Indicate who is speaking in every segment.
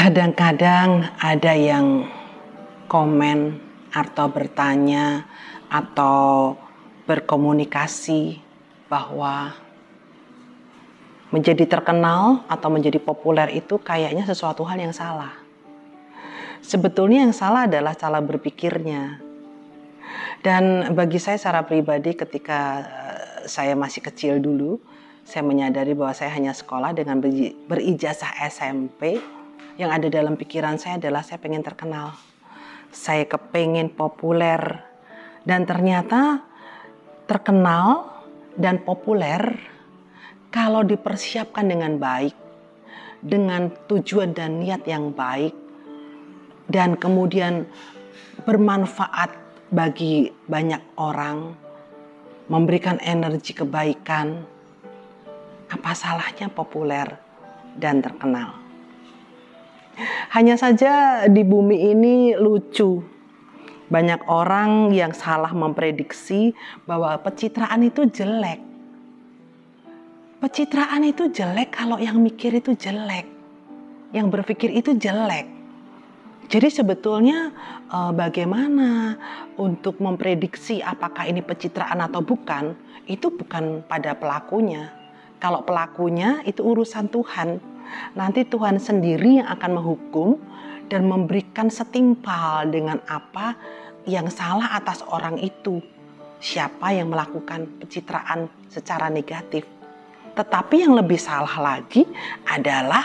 Speaker 1: Kadang-kadang ada yang komen atau bertanya atau berkomunikasi bahwa menjadi terkenal atau menjadi populer itu kayaknya sesuatu hal yang salah. Sebetulnya yang salah adalah cara berpikirnya. Dan bagi saya secara pribadi ketika eh, saya masih kecil dulu, saya menyadari bahwa saya hanya sekolah dengan berijazah SMP yang ada dalam pikiran saya adalah saya pengen terkenal. Saya kepengen populer. Dan ternyata terkenal dan populer kalau dipersiapkan dengan baik, dengan tujuan dan niat yang baik, dan kemudian bermanfaat bagi banyak orang, memberikan energi kebaikan, apa salahnya populer dan terkenal? Hanya saja di bumi ini lucu. Banyak orang yang salah memprediksi bahwa pencitraan itu jelek. Pencitraan itu jelek kalau yang mikir itu jelek. Yang berpikir itu jelek. Jadi sebetulnya eh, bagaimana untuk memprediksi apakah ini pencitraan atau bukan, itu bukan pada pelakunya. Kalau pelakunya itu urusan Tuhan nanti Tuhan sendiri yang akan menghukum dan memberikan setimpal dengan apa yang salah atas orang itu. Siapa yang melakukan pencitraan secara negatif. Tetapi yang lebih salah lagi adalah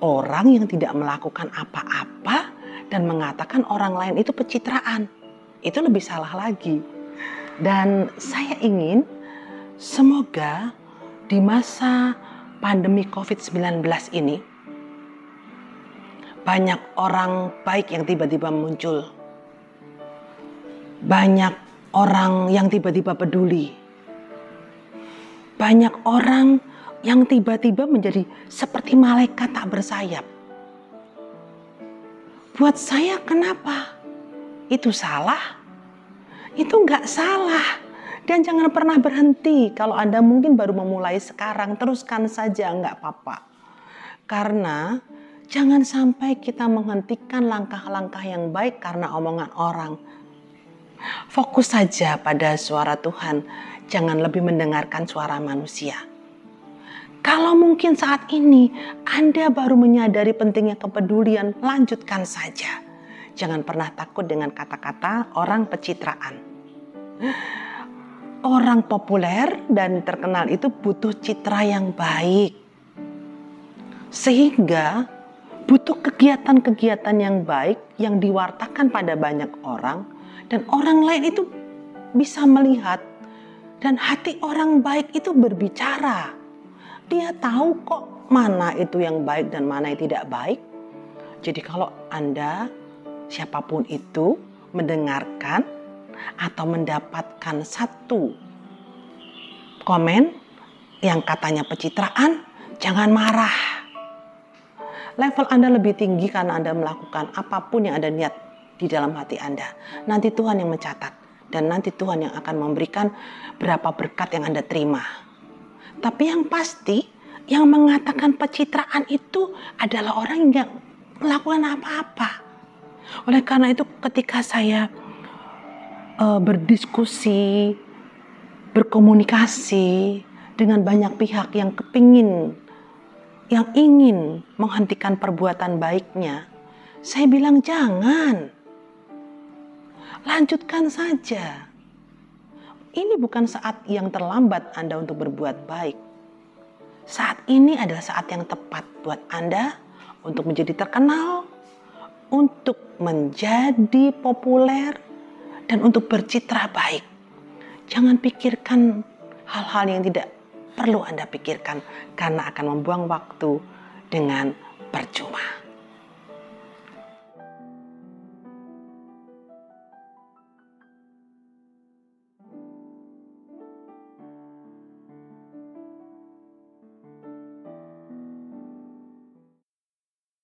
Speaker 1: orang yang tidak melakukan apa-apa dan mengatakan orang lain itu pencitraan. Itu lebih salah lagi. Dan saya ingin semoga di masa pandemi COVID-19 ini, banyak orang baik yang tiba-tiba muncul. Banyak orang yang tiba-tiba peduli. Banyak orang yang tiba-tiba menjadi seperti malaikat tak bersayap. Buat saya kenapa? Itu salah? Itu nggak salah dan jangan pernah berhenti. Kalau Anda mungkin baru memulai sekarang, teruskan saja, nggak apa-apa. Karena jangan sampai kita menghentikan langkah-langkah yang baik karena omongan orang. Fokus saja pada suara Tuhan, jangan lebih mendengarkan suara manusia. Kalau mungkin saat ini Anda baru menyadari pentingnya kepedulian, lanjutkan saja. Jangan pernah takut dengan kata-kata orang pencitraan orang populer dan terkenal itu butuh citra yang baik. Sehingga butuh kegiatan-kegiatan yang baik yang diwartakan pada banyak orang dan orang lain itu bisa melihat dan hati orang baik itu berbicara. Dia tahu kok mana itu yang baik dan mana yang tidak baik. Jadi kalau Anda siapa pun itu mendengarkan atau mendapatkan satu komen yang katanya pencitraan, jangan marah. Level Anda lebih tinggi karena Anda melakukan apa pun yang Anda niat di dalam hati Anda. Nanti Tuhan yang mencatat dan nanti Tuhan yang akan memberikan berapa berkat yang Anda terima. Tapi yang pasti, yang mengatakan pencitraan itu adalah orang yang melakukan apa-apa. Oleh karena itu ketika saya uh, berdiskusi, berkomunikasi dengan banyak pihak yang kepingin, yang ingin menghentikan perbuatan baiknya, saya bilang jangan. Lanjutkan saja. Ini bukan saat yang terlambat Anda untuk berbuat baik. Saat ini adalah saat yang tepat buat Anda untuk menjadi terkenal, untuk menjadi populer, dan untuk bercitra baik. Jangan pikirkan hal-hal yang tidak perlu Anda pikirkan karena akan membuang waktu dengan percuma.